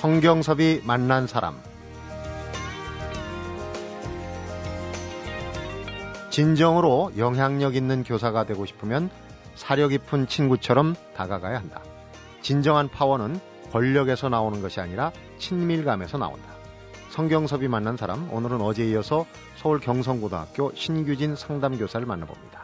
성경섭이 만난 사람 진정으로 영향력 있는 교사가 되고 싶으면 사려 깊은 친구처럼 다가가야 한다. 진정한 파워는 권력에서 나오는 것이 아니라 친밀감에서 나온다. 성경섭이 만난 사람, 오늘은 어제 이어서 서울 경성고등학교 신규진 상담교사를 만나봅니다.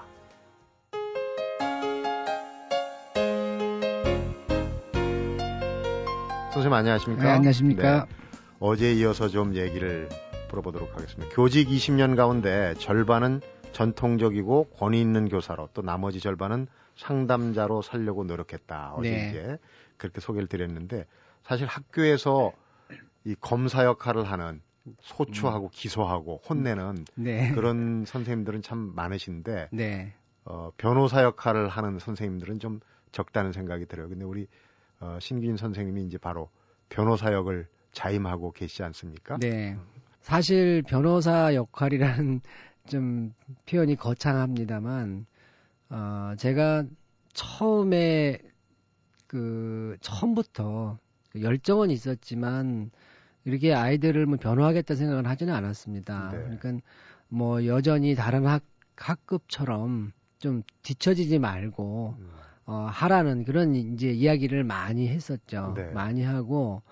선생님 안녕하십니까? 네, 안녕하십니까? 네, 어제 이어서 좀 얘기를 풀어보도록 하겠습니다. 교직 20년 가운데 절반은 전통적이고 권위 있는 교사로 또 나머지 절반은 상담자로 살려고 노력했다. 어제 네. 이제 그렇게 소개를 드렸는데 사실 학교에서 이 검사 역할을 하는 소추하고 음. 기소하고 혼내는 네. 그런 선생님들은 참 많으신데 네. 어, 변호사 역할을 하는 선생님들은 좀 적다는 생각이 들어요. 근데 우리 어, 신기인 선생님이 이제 바로 변호사 역을 자임하고 계시지 않습니까? 네. 사실 변호사 역할이라는 좀 표현이 거창합니다만 어, 제가 처음에 그 처음부터 그 열정은 있었지만 이렇게 아이들을 뭐 변호하겠다 생각은 하지는 않았습니다. 네. 그러니까 뭐 여전히 다른 학 학급처럼 좀 뒤처지지 말고 음. 어 하라는 그런 이제 이야기를 많이 했었죠. 네. 많이 하고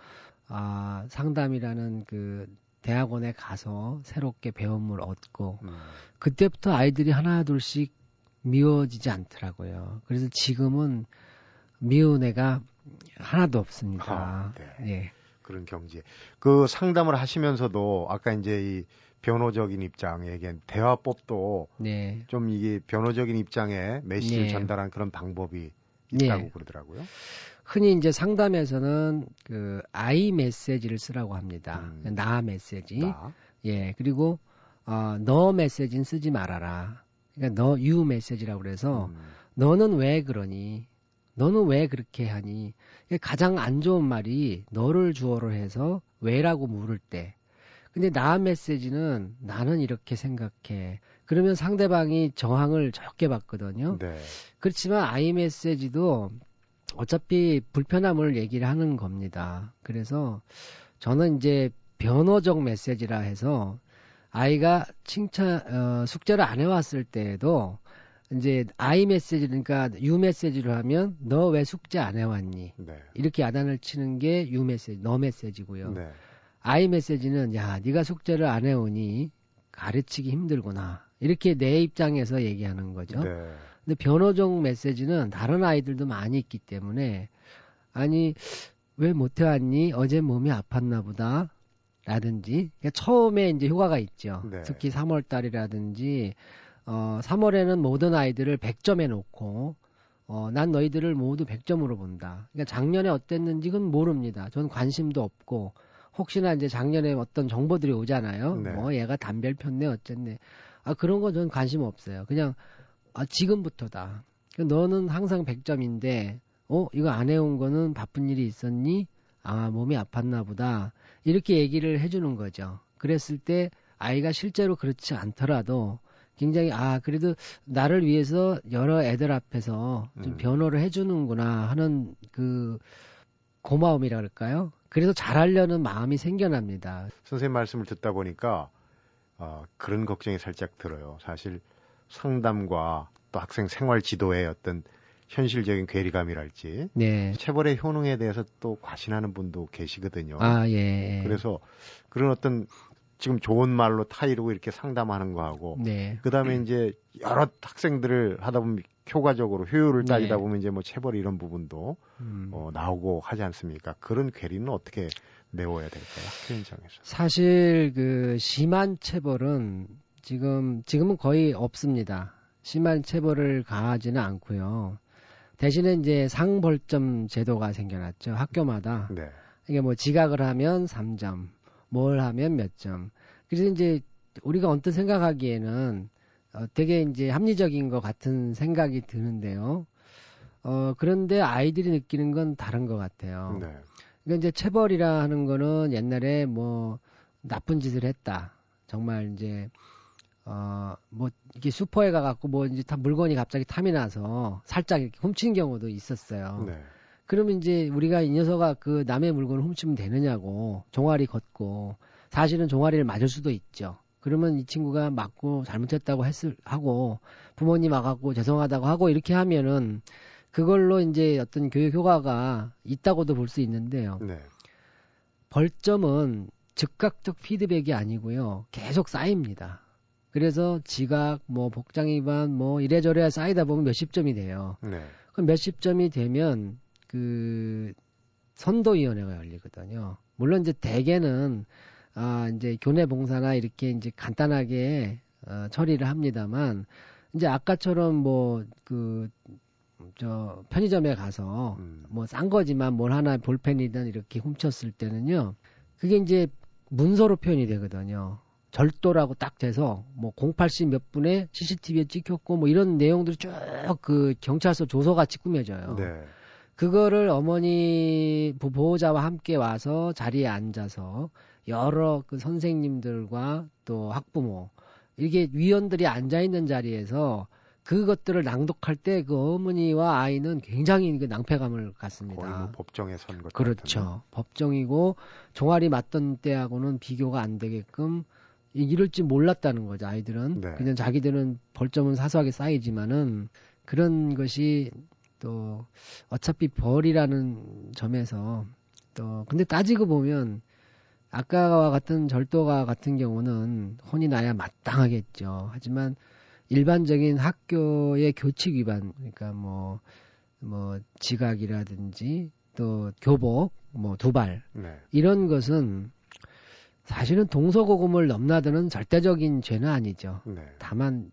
아 상담이라는 그 대학원에 가서 새롭게 배움을 얻고 음. 그때부터 아이들이 하나 둘씩 미워지지 않더라고요. 그래서 지금은 미운 애가 하나도 없습니다. 아, 네. 예. 그런 경지. 그 상담을 하시면서도 아까 이제 이 변호적인 입장에 얘기한 대화법도 네. 좀 이게 변호적인 입장에 메시지를 네. 전달한 그런 방법이 있다고 네. 그러더라고요. 흔히 이제 상담에서는 그 아이 메시지를 쓰라고 합니다. 음. 나 메시지. 나. 예. 그리고 어, 너 메시지는 쓰지 말아라. 그러니까 너 유 메시지라고 그래서 음. 너는 왜 그러니? 너는 왜 그렇게 하니? 가장 안 좋은 말이 너를 주어로 해서 왜라고 물을 때. 근데 나 메시지는 나는 이렇게 생각해. 그러면 상대방이 저항을 적게 받거든요. 네. 그렇지만 아이 메시지도 어차피 불편함을 얘기를 하는 겁니다. 그래서 저는 이제 변호적 메시지라 해서 아이가 칭찬 어, 숙제를 안 해왔을 때에도 이제 아이 메시지 그러니까 유 메시지로 하면 너 왜 숙제 안 해왔니 네. 이렇게 야단을 치는 게 유 메시지 너 메시지고요. 네. 아이 메시지는 야 네가 숙제를 안 해오니 가르치기 힘들구나 이렇게 내 입장에서 얘기하는 거죠. 네. 근데 변호적 메시지는 다른 아이들도 많이 있기 때문에 아니 왜 못해왔니? 어제 몸이 아팠나 보다. 라든지 그러니까 처음에 이제 효과가 있죠. 네. 특히 3월 달이라든지 어 3월에는 모든 아이들을 100점에 놓고 어, 난 너희들을 모두 100점으로 본다. 그러니까 작년에 어땠는지 그건 모릅니다. 전 관심도 없고 혹시나 이제 작년에 어떤 정보들이 오잖아요. 네. 뭐 얘가 담배를 폈네 어쨌네. 아 그런 건전 관심 없어요. 그냥 아, 지금부터다. 너는 항상 100점인데, 어, 이거 안 해온 거는 바쁜 일이 있었니? 아, 몸이 아팠나 보다. 이렇게 얘기를 해주는 거죠. 그랬을 때 아이가 실제로 그렇지 않더라도 굉장히, 아, 그래도 나를 위해서 여러 애들 앞에서 좀 음. 변호를 해주는구나 하는 그 고마움이라 그럴까요? 그래서 잘하려는 마음이 생겨납니다. 선생님 말씀을 듣다 보니까, 어, 그런 걱정이 살짝 들어요. 사실 상담과 또 학생 생활 지도의 어떤 현실적인 괴리감이랄지 네. 체벌의 효능에 대해서 또 과신하는 분도 계시거든요. 아, 예. 그래서 그런 어떤 지금 좋은 말로 타이르고 이렇게 상담하는 거하고 네. 그다음에 이제 여러 학생들을 하다 보면 효과적으로 효율을 네. 따지다 네. 보면 이제 뭐 체벌 이런 부분도 음. 어, 나오고 하지 않습니까? 그런 괴리는 어떻게 메워야 될까요? 학교 현장에서. 사실 그 심한 체벌은 지금 지금은 거의 없습니다. 심한 체벌을 가하지는 않고요. 대신에 이제 상벌점 제도가 생겨났죠. 학교마다. 네. 이게 뭐 지각을 하면 3점, 뭘 하면 몇 점. 그래서 이제 우리가 언뜻 생각하기에는 어, 되게 이제 합리적인 것 같은 생각이 드는데요. 어, 그런데 아이들이 느끼는 건 다른 것 같아요. 네. 그러니까 이제 체벌이라 하는 거는 옛날에 뭐 나쁜 짓을 했다. 정말 이제 어, 뭐, 이게 슈퍼에 가갖고 뭐 이제 다 물건이 갑자기 탐이 나서 살짝 이렇게 훔친 경우도 있었어요. 네. 그러면 이제 우리가 이 녀석아 그 남의 물건을 훔치면 되느냐고 종아리 걷고 사실은 종아리를 맞을 수도 있죠. 그러면 이 친구가 맞고 잘못했다고 했을 하고 부모님 와갖고 죄송하다고 하고 이렇게 하면은 그걸로 이제 어떤 교육 효과가 있다고도 볼 수 있는데요. 네. 벌점은 즉각적 피드백이 아니고요. 계속 쌓입니다. 그래서 지각, 뭐 복장 위반, 뭐 이래저래 쌓이다 보면 몇십 점이 돼요. 네. 그럼 몇십 점이 되면 그 선도위원회가 열리거든요. 물론 이제 대개는 아 이제 교내 봉사나 이렇게 이제 간단하게 어, 처리를 합니다만 이제 아까처럼 뭐 그 저 편의점에 가서 음. 뭐싼 거지만 뭘 하나 볼펜이든 이렇게 훔쳤을 때는요. 그게 이제 문서로 표현이 되거든요. 절도라고 딱 돼서 뭐 08시 몇 분에 CCTV에 찍혔고 뭐 이런 내용들이 쭉 그 경찰서 조서 같이 꾸며져요. 네. 그거를 어머니 보호자와 함께 와서 자리에 앉아서 여러 그 선생님들과 또 학부모 이게 위원들이 앉아 있는 자리에서 그것들을 낭독할 때 그 어머니와 아이는 굉장히 그 낭패감을 갖습니다. 거의 뭐 법정에 선 것. 그렇죠. 같은. 법정이고 종아리 맞던 때하고는 비교가 안 되게끔 이럴 줄 몰랐다는 거죠. 아이들은 네. 그냥 자기들은 벌점은 사소하게 쌓이지만은 그런 것이 또 어차피 벌이라는 점에서 또 근데 따지고 보면 아까와 같은 절도가 같은 경우는 혼이 나야 마땅하겠죠. 하지만 일반적인 학교의 교칙 위반, 그러니까 뭐, 뭐, 지각이라든지 또 교복, 뭐, 도발, 네. 이런 것은 사실은 동서고금을 넘나드는 절대적인 죄는 아니죠. 네. 다만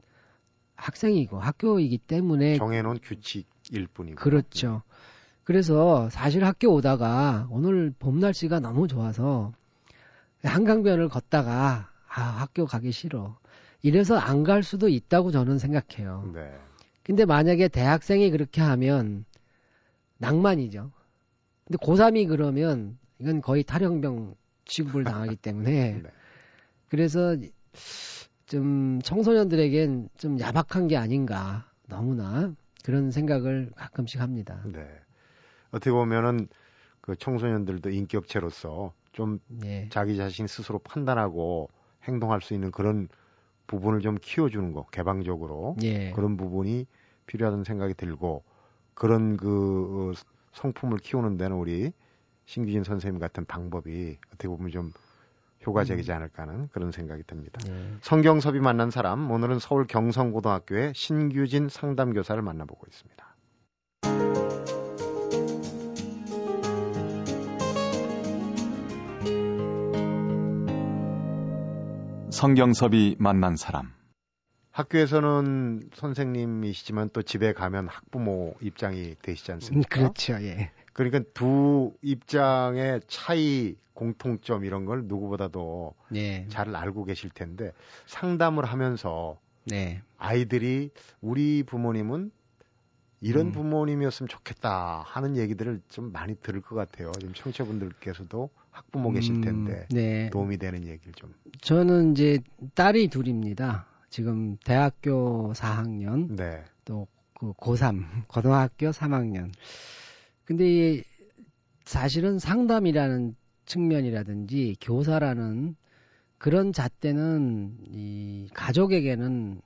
학생이고 학교이기 때문에 정해놓은 규칙 일 뿐이고 그렇죠. 그래서 사실 학교 오다가 오늘 봄 날씨가 너무 좋아서 한강변을 걷다가 아 학교 가기 싫어. 이래서 안 갈 수도 있다고 저는 생각해요. 네. 근데 만약에 대학생이 그렇게 하면 낭만이죠. 근데 고3이 그러면 이건 거의 탈영병 취급을 당하기 때문에 네. 그래서 좀 청소년들에겐 좀 야박한 게 아닌가 너무나 그런 생각을 가끔씩 합니다. 네. 어떻게 보면은 그 청소년들도 인격체로서 좀 네. 자기 자신 스스로 판단하고 행동할 수 있는 그런 부분을 좀 키워주는 거 개방적으로 예. 그런 부분이 필요하다는 생각이 들고 그런 그 어, 성품을 키우는 데는 우리 신규진 선생님 같은 방법이 어떻게 보면 좀 효과적이지 음. 않을까 하는 그런 생각이 듭니다. 예. 성경섭이 만난 사람 오늘은 서울 경성고등학교의 신규진 상담교사를 만나보고 있습니다. 성경섭이 만난 사람. 학교에서는 선생님이시지만 또 집에 가면 학부모 입장이 되시지 않습니까? 음, 그렇죠, 예. 그러니까 두 입장의 차이, 공통점 이런 걸 누구보다도 네. 잘 알고 계실 텐데 상담을 하면서 네. 아이들이 우리 부모님은 이런 음. 부모님이었으면 좋겠다 하는 얘기들을 좀 많이 들을 것 같아요. 지금 청취자분들께서도 학부모 계실 음, 텐데 음, 네. 도움이 되는 얘기를 좀. 저는 이제 딸이 둘입니다. 지금 대학교 4학년, 네. 또그 고3 고등학교 3학년. 근데 이 사실은 상담이라는 측면이라든지 교사라는 그런 잣대는 이 가족에게는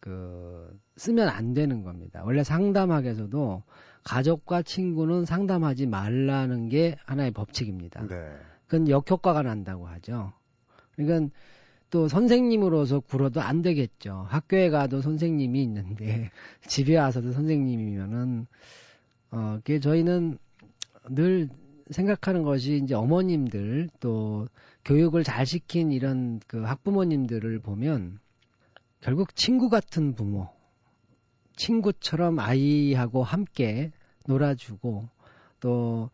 그 쓰면 안 되는 겁니다. 원래 상담학에서도 가족과 친구는 상담하지 말라는 게 하나의 법칙입니다. 네. 그건 역효과가 난다고 하죠. 그러니까 또 선생님으로서 굴어도 안 되겠죠. 학교에 가도 선생님이 있는데 집에 와서도 선생님이면은 어, 그게 저희는 늘 생각하는 것이 이제 어머님들 또 교육을 잘 시킨 이런 그 학부모님들을 보면 결국 친구 같은 부모, 친구처럼 아이하고 함께 놀아주고 또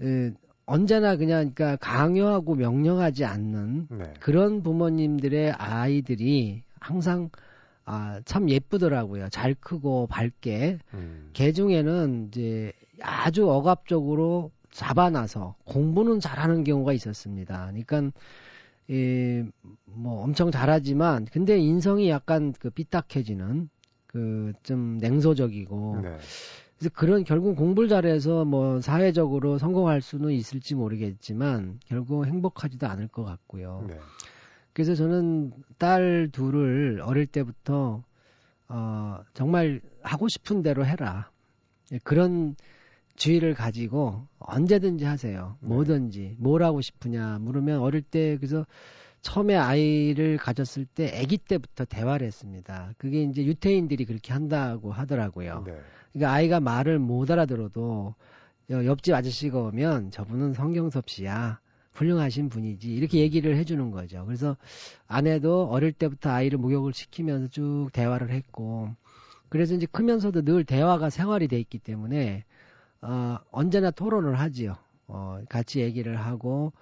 에, 언제나 그냥 그러니까 강요하고 명령하지 않는 네. 그런 부모님들의 아이들이 항상 아, 참 예쁘더라고요. 잘 크고 밝게. 음. 개 중에는 이제 아주 억압적으로 잡아놔서 공부는 잘하는 경우가 있었습니다. 그러니까 예, 뭐 엄청 잘하지만 근데 인성이 약간 그 삐딱해지는 그 좀 냉소적이고 네. 그래서 그런 결국 공부를 잘해서 뭐 사회적으로 성공할 수는 있을지 모르겠지만 결국 행복하지도 않을 것 같고요. 네. 그래서 저는 딸 둘을 어릴 때부터 어 정말 하고 싶은 대로 해라. 그런 주의를 가지고 언제든지 하세요. 네. 뭐든지 뭘 하고 싶으냐 물으면 어릴 때 그래서 처음에 아이를 가졌을 때 아기 때부터 대화를 했습니다. 그게 이제 유태인들이 그렇게 한다고 하더라고요. 네. 그러니까 아이가 말을 못 알아들어도 옆집 아저씨가 오면 저분은 성경섭 씨야. 훌륭하신 분이지. 이렇게 얘기를 해주는 거죠. 그래서 아내도 어릴 때부터 아이를 목욕을 시키면서 쭉 대화를 했고, 그래서 이제 크면서도 늘 대화가 생활이 돼 있기 때문에, 어, 언제나 토론을 하지요. 어, 같이 얘기를 하고,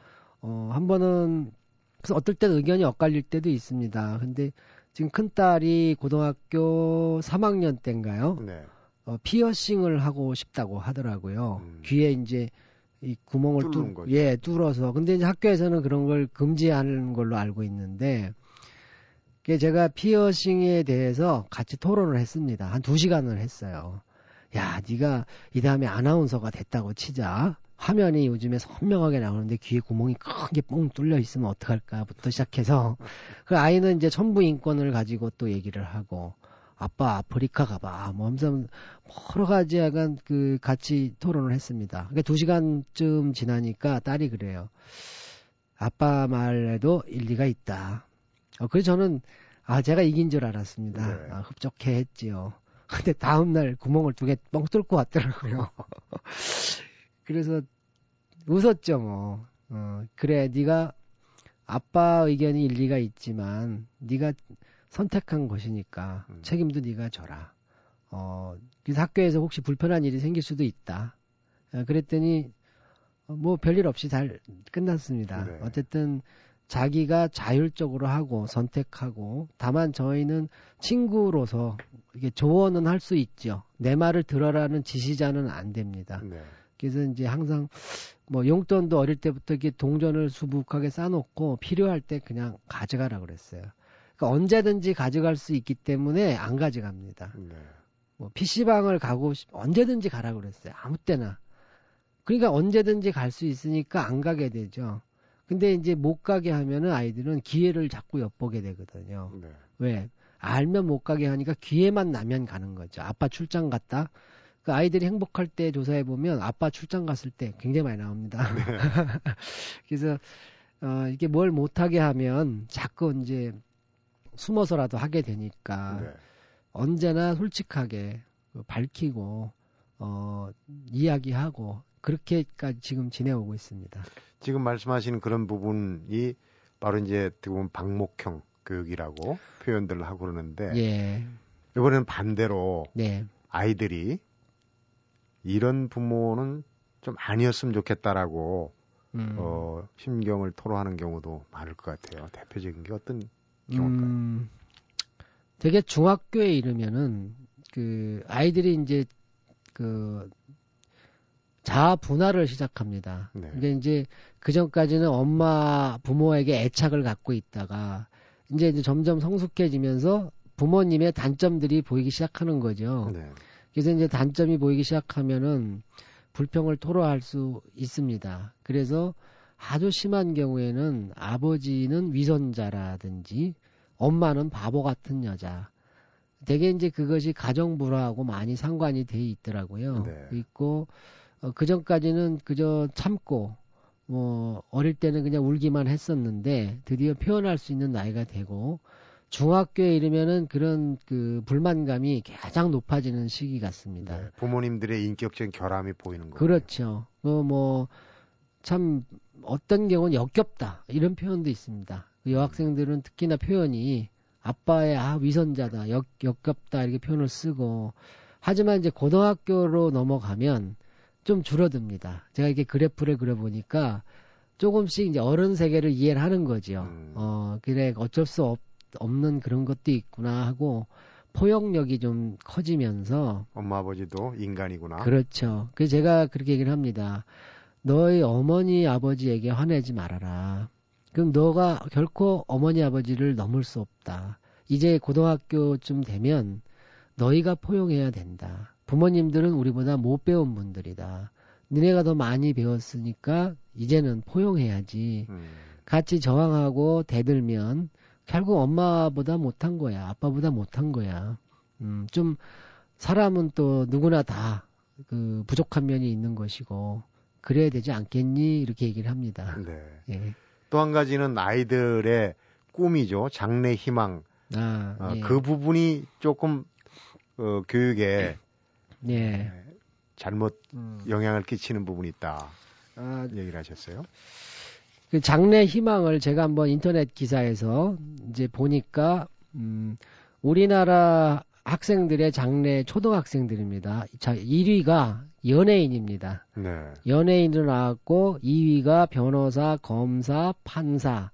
어, 한 번은, 그래서 어떨 땐 의견이 엇갈릴 때도 있습니다. 근데 지금 큰 딸이 고등학교 3학년 때인가요? 네. 어, 피어싱을 하고 싶다고 하더라고요. 음. 귀에 이제 이 구멍을 뚫, 예, 뚫어서. 근데 이제 학교에서는 그런 걸 금지하는 걸로 알고 있는데, 제가 피어싱에 대해서 같이 토론을 했습니다. 한 두 시간을 했어요. 야, 네가 이 다음에 아나운서가 됐다고 치자. 화면이 요즘에 선명하게 나오는데 귀에 구멍이 크게 뻥 뚫려 있으면 어떡할까부터 시작해서 그 아이는 이제 천부 인권을 가지고 또 얘기를 하고 아빠 아프리카 가봐. 뭐 하면서 여러 가지 약간 그 같이 토론을 했습니다. 그러니까 두 시간쯤 지나니까 딸이 그래요. 아빠 말에도 일리가 있다. 어, 그래서 저는 아 제가 이긴 줄 알았습니다. 네. 아, 흡족해 했지요. 근데 다음날 구멍을 두 개 뻥 뚫고 왔더라고요. 그래서 웃었죠 뭐. 어, 그래 네가 아빠 의견이 일리가 있지만 네가 선택한 것이니까 음. 책임도 네가 져라. 어, 그래서 학교에서 혹시 불편한 일이 생길 수도 있다. 어, 그랬더니 어, 뭐 별일 없이 잘 끝났습니다. 네. 어쨌든 자기가 자율적으로 하고 선택하고 다만 저희는 친구로서 이게 조언은 할 수 있죠. 내 말을 들어라는 지시자는 안 됩니다. 네. 그래서 이제 항상 뭐 용돈도 어릴 때부터 이렇게 동전을 수북하게 싸놓고 필요할 때 그냥 가져가라 그랬어요. 그러니까 언제든지 가져갈 수 있기 때문에 안 가져갑니다. 네. 뭐 PC방을 가고 싶, 언제든지 가라 그랬어요. 아무 때나. 그러니까 언제든지 갈 수 있으니까 안 가게 되죠. 근데 이제 못 가게 하면은 아이들은 기회를 자꾸 엿보게 되거든요. 네. 왜? 알면 못 가게 하니까 기회만 나면 가는 거죠. 아빠 출장 갔다. 그 아이들이 행복할 때 조사해 보면 아빠 출장 갔을 때 굉장히 많이 나옵니다. 네. 그래서 어 이게 뭘 못하게 하면 자꾸 이제 숨어서라도 하게 되니까 네. 언제나 솔직하게 그 밝히고 어 이야기하고 그렇게까지 지금 지내오고 있습니다. 지금 말씀하신 그런 부분이 바로 이제 어떻게 보면 방목형 교육이라고 표현들을 하고 그러는데 예. 이번에는 반대로 네. 아이들이 이런 부모는 좀 아니었으면 좋겠다라고 음. 어, 심경을 토로하는 경우도 많을 것 같아요. 대표적인 게 어떤 경우일까요? 음, 되게 중학교에 이르면은 그 아이들이 이제 그 자아 분할을 시작합니다. 네. 근데 이제 그 전까지는 엄마 부모에게 애착을 갖고 있다가 이제, 이제 점점 성숙해지면서 부모님의 단점들이 보이기 시작하는 거죠. 네. 그래서 이제 단점이 보이기 시작하면은 불평을 토로할 수 있습니다. 그래서 아주 심한 경우에는 아버지는 위선자라든지 엄마는 바보 같은 여자. 대개 이제 그것이 가정 불화하고 많이 상관이 돼 있더라고요. 네. 있고 어, 그 전까지는 그저 참고 뭐 어릴 때는 그냥 울기만 했었는데 드디어 표현할 수 있는 나이가 되고 중학교에 이르면은 그런 그 불만감이 가장 높아지는 시기 같습니다. 네, 부모님들의 인격적인 결함이 보이는 거예요. 그렇죠. 어, 뭐참 어떤 경우는 역겹다 이런 표현도 있습니다. 그 여학생들은 특히나 표현이 아빠의 아 위선자다 역 역겹다 이렇게 표현을 쓰고 하지만 이제 고등학교로 넘어가면 좀 줄어듭니다. 제가 이렇게 그래프를 그려보니까 조금씩 이제 어른 세계를 이해를 하는 거죠. 음. 어 그래 어쩔 수 없, 없는 그런 것도 있구나 하고 포용력이 좀 커지면서 엄마 아버지도 인간이구나. 그렇죠. 그래서 제가 그렇게 얘기를 합니다. 너희 어머니 아버지에게 화내지 말아라. 그럼 너가 결코 어머니 아버지를 넘을 수 없다. 이제 고등학교쯤 되면 너희가 포용해야 된다. 부모님들은 우리보다 못 배운 분들이다. 너네가 더 많이 배웠으니까 이제는 포용해야지. 음. 같이 저항하고 대들면 결국 엄마보다 못한 거야. 아빠보다 못한 거야. 음, 좀 사람은 또 누구나 다 그 부족한 면이 있는 것이고 그래야 되지 않겠니? 이렇게 얘기를 합니다. 네. 예. 또한 가지는 아이들의 꿈이죠. 장래 희망. 아, 어, 예. 그 부분이 조금 어, 교육에 예. 잘못 음. 영향을 끼치는 부분이 있다. 아, 얘기를 하셨어요. 그 장래 희망을 제가 한번 인터넷 기사에서 이제 보니까 음, 우리나라 학생들의 장래 초등학생들입니다. 자, 1위가 연예인입니다. 네. 연예인으로 나왔고 2위가 변호사, 검사, 판사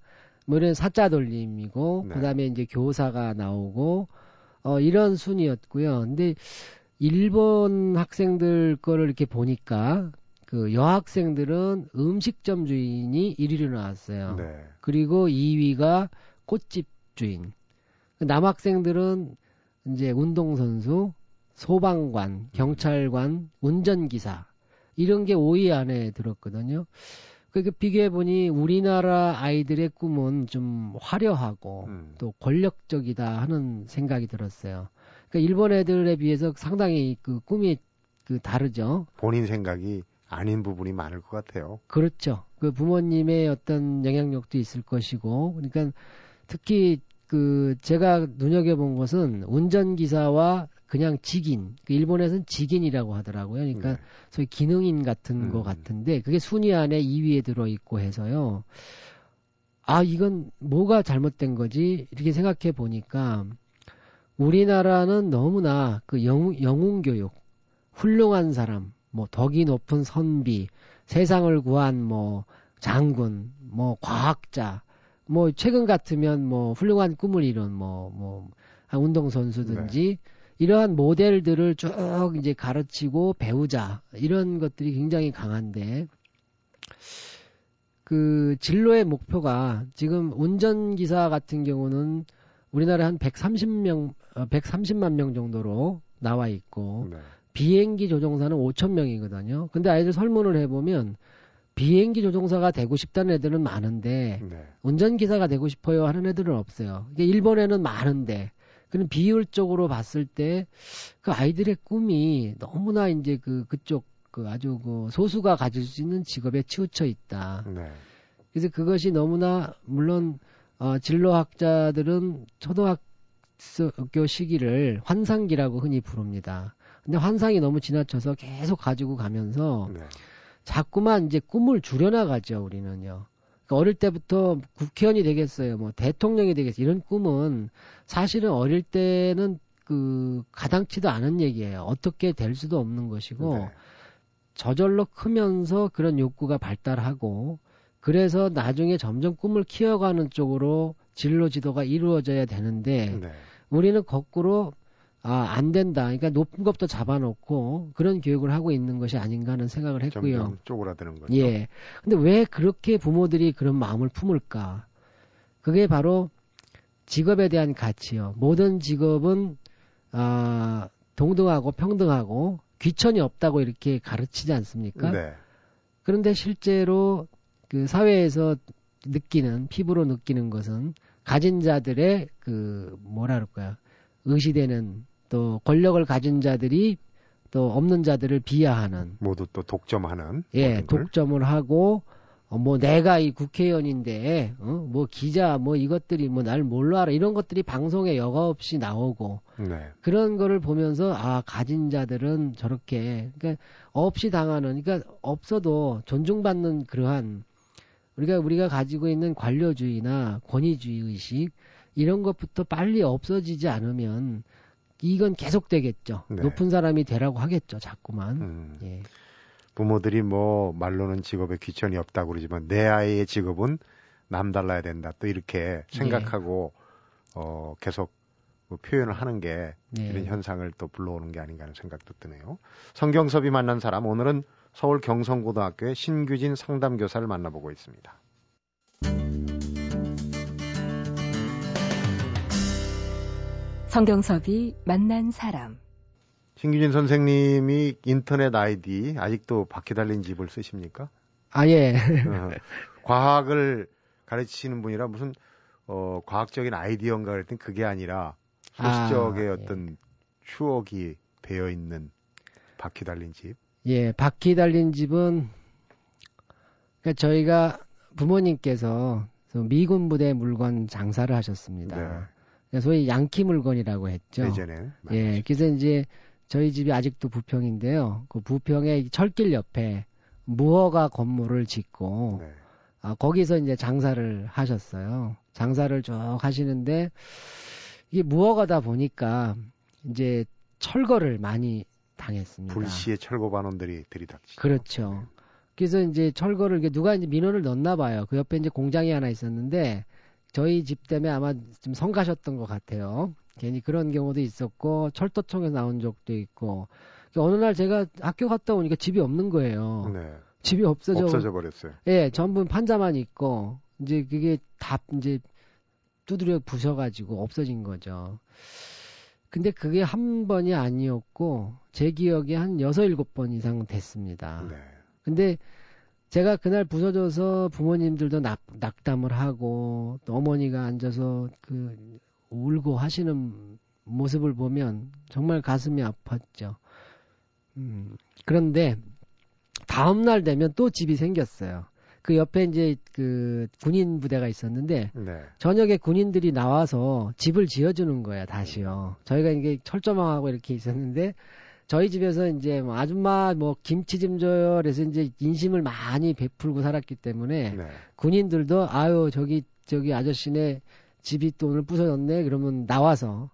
뭐 이런 사자 돌림이고 네. 그다음에 이제 교사가 나오고 어 이런 순이었고요. 근데 일본 학생들 거를 이렇게 보니까 그 여학생들은 음식점 주인이 1위로 나왔어요. 네. 그리고 2위가 꽃집 주인. 그 남학생들은 이제 운동선수, 소방관, 경찰관, 운전기사 이런 게 5위 안에 들었거든요. 그러니까 비교해 보니 우리나라 아이들의 꿈은 좀 화려하고 음. 또 권력적이다 하는 생각이 들었어요. 그러니까 일본 애들에 비해서 상당히 그 꿈이 그 다르죠. 본인 생각이 아닌 부분이 많을 것 같아요. 그렇죠. 그 부모님의 어떤 영향력도 있을 것이고, 그러니까 특히 그 제가 눈여겨본 것은 운전기사와 그냥 직인, 그 일본에서는 직인이라고 하더라고요. 그러니까 네. 소위 기능인 같은 음. 거 같은데 그게 순위 안에 2위에 들어 있고 해서요. 아, 이건 뭐가 잘못된 거지? 이렇게 생각해 보니까 우리나라는 너무나 그 영, 영웅 교육, 훌륭한 사람, 뭐 덕이 높은 선비, 세상을 구한 뭐 장군, 뭐 과학자, 뭐 최근 같으면 뭐 훌륭한 꿈을 이룬 뭐뭐 뭐, 운동 선수든지 네. 이러한 모델들을 쭉 이제 가르치고 배우자 이런 것들이 굉장히 강한데 그 진로의 목표가 지금 운전기사 같은 경우는 우리나라에 한 130명, 130만 어, 명 정도로 나와 있고 네. 비행기 조종사는 5천 명이거든요. 근데 아이들 설문을 해보면 비행기 조종사가 되고 싶다는 애들은 많은데 네. 운전기사가 되고 싶어요 하는 애들은 없어요. 이게 일본에는 많은데 그런 비율적으로 봤을 때 그 아이들의 꿈이 너무나 이제 그 그쪽 그 아주 그 소수가 가질 수 있는 직업에 치우쳐 있다. 네. 그래서 그것이 너무나 물론 어 진로학자들은 초등학교 시기를 환상기라고 흔히 부릅니다. 근데 환상이 너무 지나쳐서 계속 가지고 가면서 네. 자꾸만 이제 꿈을 줄여나가죠, 우리는요. 그러니까 어릴 때부터 국회의원이 되겠어요, 뭐 대통령이 되겠어요. 이런 꿈은 사실은 어릴 때는 그 가당치도 않은 얘기예요. 어떻게 될 수도 없는 것이고 네. 저절로 크면서 그런 욕구가 발달하고 그래서 나중에 점점 꿈을 키워가는 쪽으로 진로 지도가 이루어져야 되는데 네. 우리는 거꾸로 아, 안 된다. 그러니까 높은 것부터 잡아놓고 그런 교육을 하고 있는 것이 아닌가 하는 생각을 했고요. 점점 쪼그라드는 거죠. 예. 근데 왜 그렇게 부모들이 그런 마음을 품을까? 그게 바로 직업에 대한 가치요. 모든 직업은 아, 동등하고 평등하고 귀천이 없다고 이렇게 가르치지 않습니까? 네. 그런데 실제로 그 사회에서 느끼는 피부로 느끼는 것은 가진 자들의 그 뭐라 그럴까요? 의시되는 또 권력을 가진 자들이 또 없는 자들을 비하하는 모두 또 독점하는 예 독점을 하고 어, 뭐 내가 이 국회의원인데 어? 뭐 기자 뭐 이것들이 뭐 날 몰라 알아 이런 것들이 방송에 여과 없이 나오고 네. 그런 거를 보면서 아 가진 자들은 저렇게 그러니까 없이 당하는 그러니까 없어도 존중받는 그러한 우리가 우리가 가지고 있는 관료주의나 권위주의 의식 이런 것부터 빨리 없어지지 않으면 이건 계속되겠죠. 네. 높은 사람이 되라고 하겠죠. 자꾸만. 음. 예. 부모들이 뭐 말로는 직업에 귀천이 없다고 그러지만 내 아이의 직업은 남달라야 된다. 또 이렇게 생각하고 예. 어 계속 뭐 표현을 하는 게 예. 이런 현상을 또 불러오는 게 아닌가 하는 생각도 드네요. 성경섭이 만난 사람 오늘은 서울 경성고등학교의 신규진 상담교사를 만나보고 있습니다. 성경섭이 만난 사람. 신규진 선생님이 인터넷 아이디 아직도 바퀴 달린 집을 쓰십니까? 아 예. 어, 과학을 가르치시는 분이라 무슨 어 과학적인 아이디어인가 그랬더니 그게 아니라 소시적의 아, 어떤 예. 추억이 배어 있는 바퀴 달린 집. 예, 바퀴 달린 집은 그러니까 저희가 부모님께서 미군 부대 물건 장사를 하셨습니다. 네. 그러니까 소위 양키 물건이라고 했죠. 예전에. 예, 그래서 이제 저희 집이 아직도 부평인데요. 그 부평의 철길 옆에 무허가 건물을 짓고 네. 아, 거기서 이제 장사를 하셨어요. 장사를 쭉 하시는데 이게 무허가다 보니까 이제 철거를 많이 당했습니다. 불시에 철거 반원들이 들이닥치죠. 그렇죠. 그래서 이제 철거를 누가 이제 민원을 넣나 봐요. 그 옆에 이제 공장이 하나 있었는데 저희 집 때문에 아마 좀 성가셨던 것 같아요. 괜히 그런 경우도 있었고 철도청에서 나온 적도 있고 어느 날 제가 학교 갔다 오니까 집이 없는 거예요. 네. 집이 없어져 없어져 버렸어요. 예, 전부 판자만 있고 이제 그게 다 이제 두드려 부셔가지고 없어진 거죠. 근데 그게 한 번이 아니었고 제 기억에 한 여섯 일곱 번 이상 됐습니다. 네. 근데 제가 그날 부서져서 부모님들도 낙, 낙담을 하고 또 어머니가 앉아서 그 울고 하시는 모습을 보면 정말 가슴이 아팠죠. 음, 그런데 다음 날 되면 또 집이 생겼어요. 그 옆에 이제 그 군인 부대가 있었는데 네. 저녁에 군인들이 나와서 집을 지어주는 거야 다시요. 저희가 이게 철조망하고 이렇게 있었는데 저희 집에서 이제 뭐 아줌마 뭐 김치 좀 줘요. 그래서 이제 인심을 많이 베풀고 살았기 때문에 네. 군인들도 아유 저기 저기 아저씨네 집이 또 오늘 부서졌네. 그러면 나와서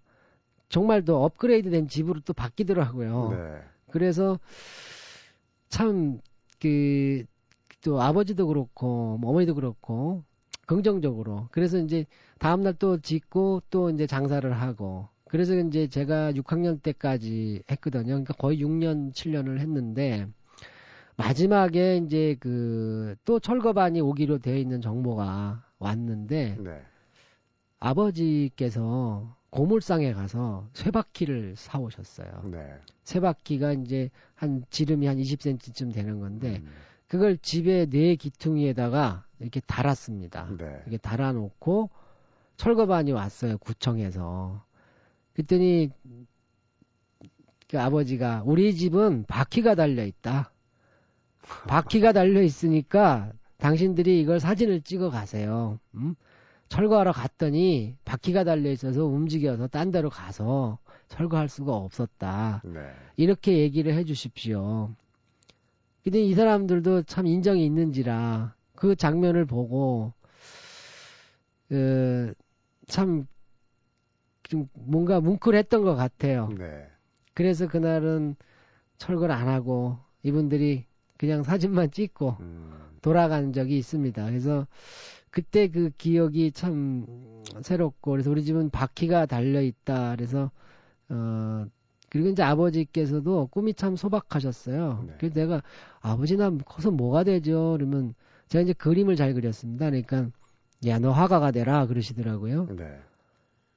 정말 또 업그레이드된 집으로 또 바뀌더라고요. 네. 그래서 참 그 또 아버지도 그렇고 뭐 어머니도 그렇고 긍정적으로 그래서 이제 다음 날 또 짓고 또 이제 장사를 하고 그래서 이제 제가 6학년 때까지 했거든요. 그러니까 거의 6년, 7년을 했는데 마지막에 이제 그 또 철거반이 오기로 되어 있는 정보가 왔는데 네. 아버지께서 고물상에 가서 쇠바퀴를 사오셨어요. 네. 쇠바퀴가 이제 한 지름이 한 20cm쯤 되는 건데 음. 그걸 집에 네 기퉁이에다가 이렇게 달았습니다. 네. 이렇게 달아놓고 철거반이 왔어요 구청에서. 그랬더니 그 아버지가 우리 집은 바퀴가 달려 있다. 바퀴가 달려 있으니까 당신들이 이걸 사진을 찍어 가세요. 음? 철거하러 갔더니 바퀴가 달려 있어서 움직여서 딴 데로 가서 철거할 수가 없었다. 네. 이렇게 얘기를 해 주십시오. 근데 이 사람들도 참 인정이 있는지라 그 장면을 보고 그 참 좀 뭔가 뭉클했던 것 같아요. 네. 그래서 그날은 철거를 안 하고 이분들이 그냥 사진만 찍고 음. 돌아간 적이 있습니다. 그래서 그때 그 기억이 참 새롭고 그래서 우리 집은 바퀴가 달려 있다. 그래서 어 그리고 이제 아버지께서도 꿈이 참 소박하셨어요. 네. 그래서 내가 아버지 나 커서 뭐가 되죠? 그러면 제가 이제 그림을 잘 그렸습니다. 그러니까 야 너 화가가 되라 그러시더라고요. 네.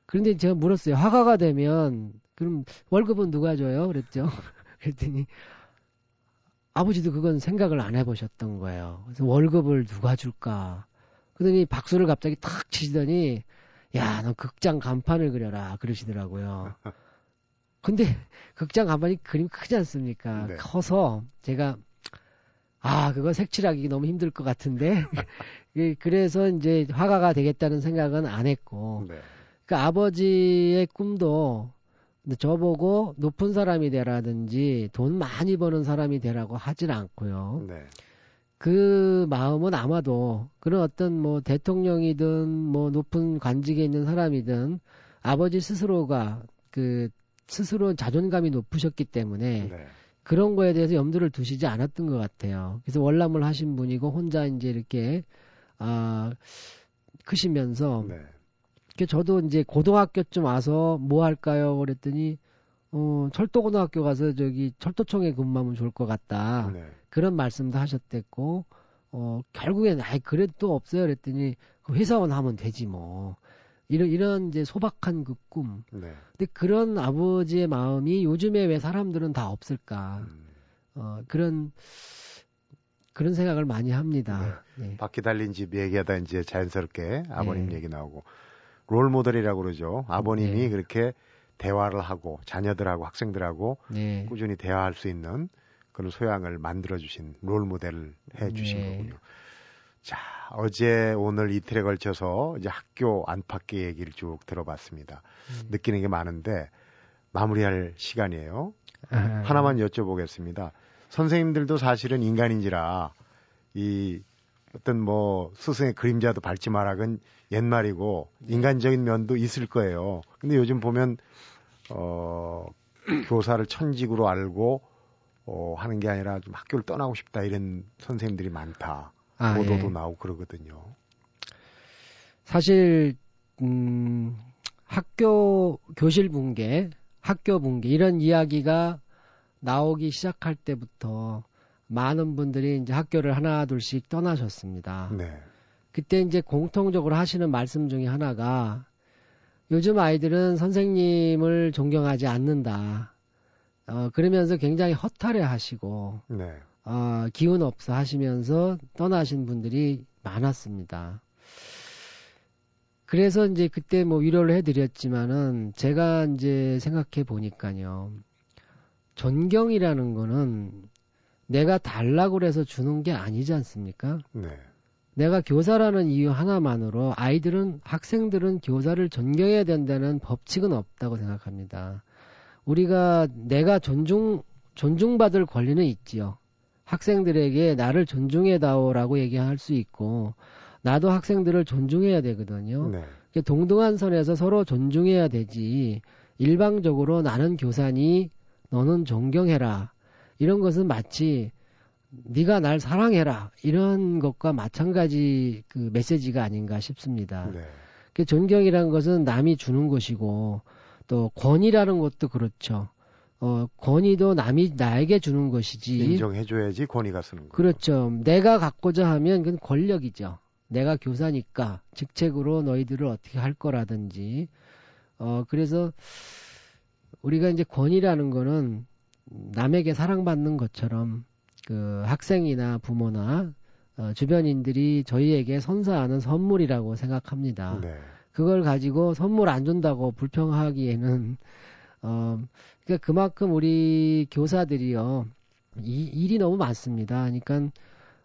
그런데 제가 물었어요. 화가가 되면 그럼 월급은 누가 줘요? 그랬죠. 그랬더니 아버지도 그건 생각을 안 해보셨던 거예요. 그래서 월급을 누가 줄까? 그러더니 박수를 갑자기 탁 치시더니 야, 너 극장 간판을 그려라 그러시더라고요. 근데 극장 간판이 그림 크지 않습니까? 네. 커서 제가 아, 그거 색칠하기 너무 힘들 것 같은데 그래서 이제 화가가 되겠다는 생각은 안 했고 네. 그 아버지의 꿈도 저보고 높은 사람이 되라든지 돈 많이 버는 사람이 되라고 하진 않고요. 네. 그 마음은 아마도 그런 어떤 뭐 대통령이든 뭐 높은 관직에 있는 사람이든 아버지 스스로가 그 스스로 자존감이 높으셨기 때문에 네. 그런 거에 대해서 염두를 두시지 않았던 것 같아요. 그래서 월남을 하신 분이고 혼자 이제 이렇게 아 크시면서 네. 저도 이제 고등학교쯤 와서 뭐 할까요? 그랬더니 어, 철도고등학교 가서 저기 철도청에 근무하면 좋을 것 같다. 네. 그런 말씀도 하셨댔고, 어, 결국엔, 아이, 그래도 또 없어요. 그랬더니, 그 회사원 하면 되지 뭐. 이런 이런 이제 소박한 그 꿈. 네. 근데 그런 아버지의 마음이 요즘에 왜 사람들은 다 없을까? 음. 어, 그런 그런 생각을 많이 합니다. 네. 네. 바퀴 달린 집 얘기하다 이제 자연스럽게 아버님 네. 얘기 나오고 롤 모델이라고 그러죠. 아버님이 네. 그렇게 대화를 하고 자녀들하고 학생들하고 네. 꾸준히 대화할 수 있는 그런 소양을 만들어 주신 롤 모델을 해 주신 네. 거군요. 자, 어제 오늘 이틀에 걸쳐서 이제 학교 안팎의 얘기를 쭉 들어봤습니다. 음. 느끼는 게 많은데 마무리할 시간이에요. 아. 하나만 여쭤보겠습니다. 선생님들도 사실은 인간인지라 이 어떤 뭐 스승의 그림자도 밟지 마라건 옛말이고 인간적인 면도 있을 거예요. 근데 요즘 보면 어 교사를 천직으로 알고 어 하는 게 아니라 좀 학교를 떠나고 싶다 이런 선생님들이 많다. 아, 보도도 예. 나오고 그러거든요. 사실 음 학교 교실 붕괴, 학교 붕괴 이런 이야기가 나오기 시작할 때부터 많은 분들이 이제 학교를 하나 둘씩 떠나셨습니다. 네. 그때 이제 공통적으로 하시는 말씀 중에 하나가 요즘 아이들은 선생님을 존경하지 않는다. 어, 그러면서 굉장히 허탈해 하시고, 네. 어, 기운 없어 하시면서 떠나신 분들이 많았습니다. 그래서 이제 그때 뭐 위로를 해드렸지만은 제가 이제 생각해 보니까요. 존경이라는 거는 내가 달라고 그래서 주는 게 아니지 않습니까? 네. 내가 교사라는 이유 하나만으로 아이들은 학생들은 교사를 존경해야 된다는 법칙은 없다고 생각합니다. 우리가 내가 존중 존중받을 권리는 있지요. 학생들에게 나를 존중해다오라고 얘기할 수 있고 나도 학생들을 존중해야 되거든요. 네. 동등한 선에서 서로 존중해야 되지. 일방적으로 나는 교사니 너는 존경해라. 이런 것은 마치 네가 날 사랑해라 이런 것과 마찬가지 그 메시지가 아닌가 싶습니다. 네. 그 존경이라는 것은 남이 주는 것이고 또 권위라는 것도 그렇죠. 어, 권위도 남이 나에게 주는 것이지. 인정해줘야지 권위가 쓰는 거죠. 그렇죠. 내가 갖고자 하면 그건 권력이죠. 내가 교사니까 직책으로 너희들을 어떻게 할 거라든지. 어, 그래서 우리가 이제 권위라는 거는 남에게 사랑받는 것처럼 그 학생이나 부모나 어, 주변인들이 저희에게 선사하는 선물이라고 생각합니다. 네. 그걸 가지고 선물 안 준다고 불평하기에는 어 그러니까 그만큼 우리 교사들이요 이, 일이 너무 많습니다. 그러니까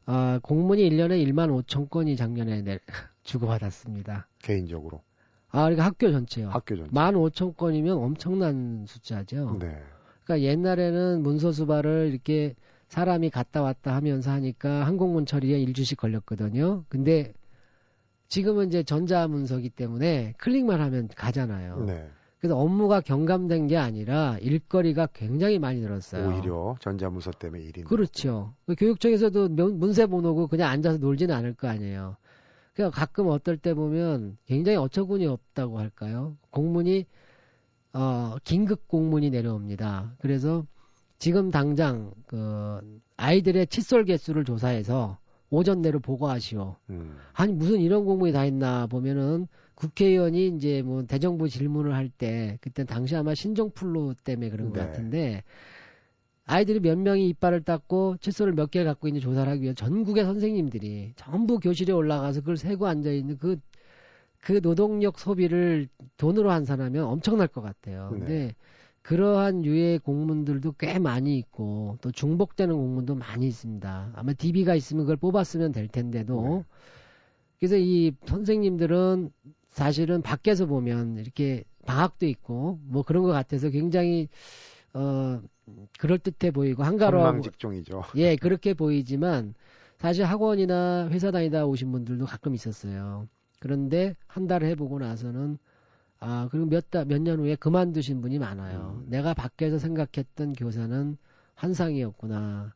어, 공문이 1년에 1만 5천 건이 작년에 내, 주고받았습니다. 개인적으로. 아, 그러니까 학교 전체요. 학교 전체. 1만 5천 건이면 엄청난 숫자죠. 네. 그러니까 옛날에는 문서 수발을 이렇게 사람이 갔다 왔다 하면서 하니까 항공문 처리에 일주씩 걸렸거든요. 근데 지금은 이제 전자 문서기 때문에 클릭만 하면 가잖아요. 네. 그래서 업무가 경감된 게 아니라 일거리가 굉장히 많이 늘었어요. 오히려 전자문서 때문에 일이 그렇죠. 그 교육청에서도 문세 보내고 그냥 앉아서 놀지는 않을 거 아니에요. 그러니까 가끔 어떨 때 보면 굉장히 어처구니 없다고 할까요? 공문이 어 긴급 공문이 내려옵니다. 그래서 지금 당장 그 아이들의 칫솔 개수를 조사해서 오전 내로 보고하시오. 음. 아니 무슨 이런 공문이 다 있나 보면은 국회의원이 이제 뭐 대정부 질문을 할 때 그때 당시 아마 신종플루 때문에 그런 네. 것 같은데 아이들이 몇 명이 이빨을 닦고 칫솔을 몇 개 갖고 있는 조사를 하기 위해 전국의 선생님들이 전부 교실에 올라가서 그걸 세고 앉아 있는 그, 그 노동력 소비를 돈으로 환산하면 엄청날 것 같아요. 네. 근데 그러한 유의 공문들도 꽤 많이 있고 또 중복되는 공문도 많이 있습니다. 아마 DB가 있으면 그걸 뽑았으면 될 텐데도 네. 그래서 이 선생님들은 사실은 밖에서 보면 이렇게 방학도 있고 뭐 그런 것 같아서 굉장히 어 그럴 듯해 보이고 한가로워 직종이죠. 예, 그렇게 보이지만 사실 학원이나 회사 다니다 오신 분들도 가끔 있었어요. 그런데 한달 해보고 나서는 아 그리고 몇달몇 년 후에 그만두신 분이 많아요. 음. 내가 밖에서 생각했던 교사는 환상이었구나.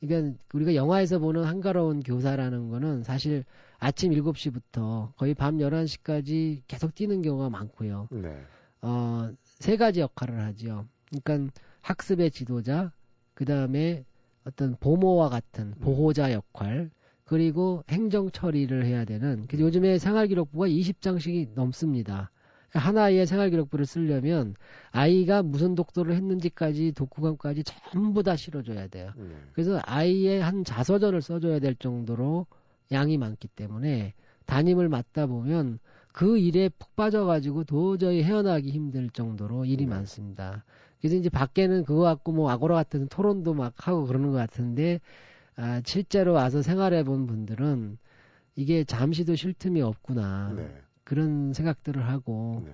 그러니까 우리가 영화에서 보는 한가로운 교사라는 거는 사실 아침 7시부터 거의 밤 11시까지 계속 뛰는 경우가 많고요. 네. 어, 세 가지 역할을 하죠. 그러니까 학습의 지도자, 그 다음에 어떤 보모와 같은 보호자 역할, 그 그리고 행정 처리를 해야 되는. 그 요즘에 생활기록부가 20장씩이 넘습니다. 하나의 생활기록부를 쓰려면 아이가 무슨 독도를 했는지까지 독후감까지 전부 다 실어줘야 돼요. 음. 그래서 아이의 한 자서전을 써줘야 될 정도로 양이 많기 때문에 담임을 맡다 보면 그 일에 푹 빠져가지고 도저히 헤어나기 힘들 정도로 일이 네. 많습니다. 그래서 이제 밖에는 그거 갖고 뭐 아고라 같은 토론도 막 하고 그러는 것 같은데 아, 실제로 와서 생활해 본 분들은 이게 잠시도 쉴 틈이 없구나. 네. 그런 생각들을 하고 네.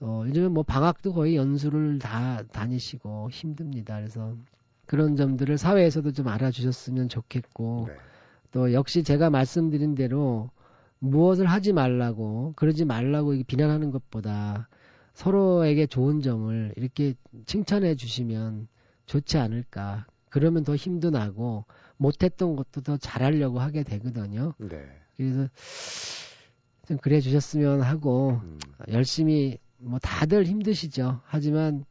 어, 요즘에 뭐 방학도 거의 연수를 다 다니시고 힘듭니다. 그래서 그런 점들을 사회에서도 좀 알아주셨으면 좋겠고 네. 또 역시 제가 말씀드린 대로 무엇을 하지 말라고 그러지 말라고 비난하는 것보다 서로에게 좋은 점을 이렇게 칭찬해 주시면 좋지 않을까. 그러면 더 힘도 나고 못했던 것도 더 잘하려고 하게 되거든요. 네. 그래서 좀 그래 주셨으면 하고 음. 열심히 뭐 다들 힘드시죠. 하지만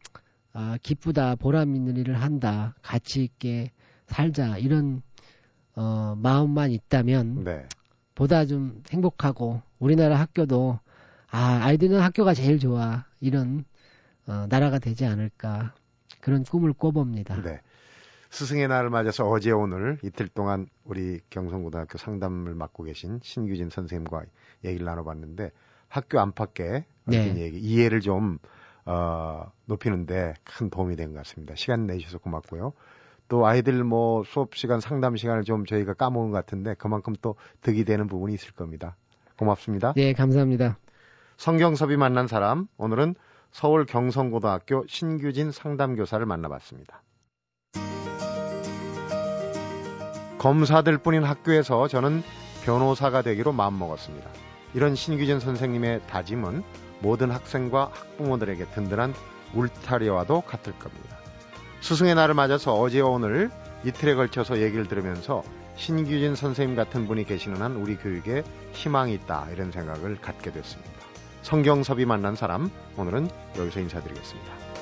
아, 기쁘다, 보람 있는 일을 한다, 가치 있게 살자 이런 어, 마음만 있다면 네. 보다 좀 행복하고 우리나라 학교도 아 아이들은 학교가 제일 좋아 이런 어, 나라가 되지 않을까 그런 꿈을 꿔봅니다. 네. 스승의 날을 맞아서 어제 오늘 이틀 동안 우리 경성고등학교 상담을 맡고 계신 신규진 선생님과 얘기를 나눠봤는데 학교 안팎에 네. 얘기 이해를 좀 어, 높이는데 큰 도움이 된 것 같습니다. 시간 내주셔서 고맙고요. 또 아이들 뭐 수업 시간 상담 시간을 좀 저희가 까먹은 것 같은데 그만큼 또 득이 되는 부분이 있을 겁니다. 고맙습니다. 네, 감사합니다. 성경섭이 만난 사람 오늘은 서울 경성고등학교 신규진 상담교사를 만나봤습니다. 검사들 뿐인 학교에서 저는 변호사가 되기로 마음먹었습니다. 이런 신규진 선생님의 다짐은 모든 학생과 학부모들에게 든든한 울타리와도 같을 겁니다. 스승의 날을 맞아서 어제와 오늘 이틀에 걸쳐서 얘기를 들으면서 신규진 선생님 같은 분이 계시는 한 우리 교육에 희망이 있다 이런 생각을 갖게 됐습니다. 성경섭이 만난 사람 오늘은 여기서 인사드리겠습니다.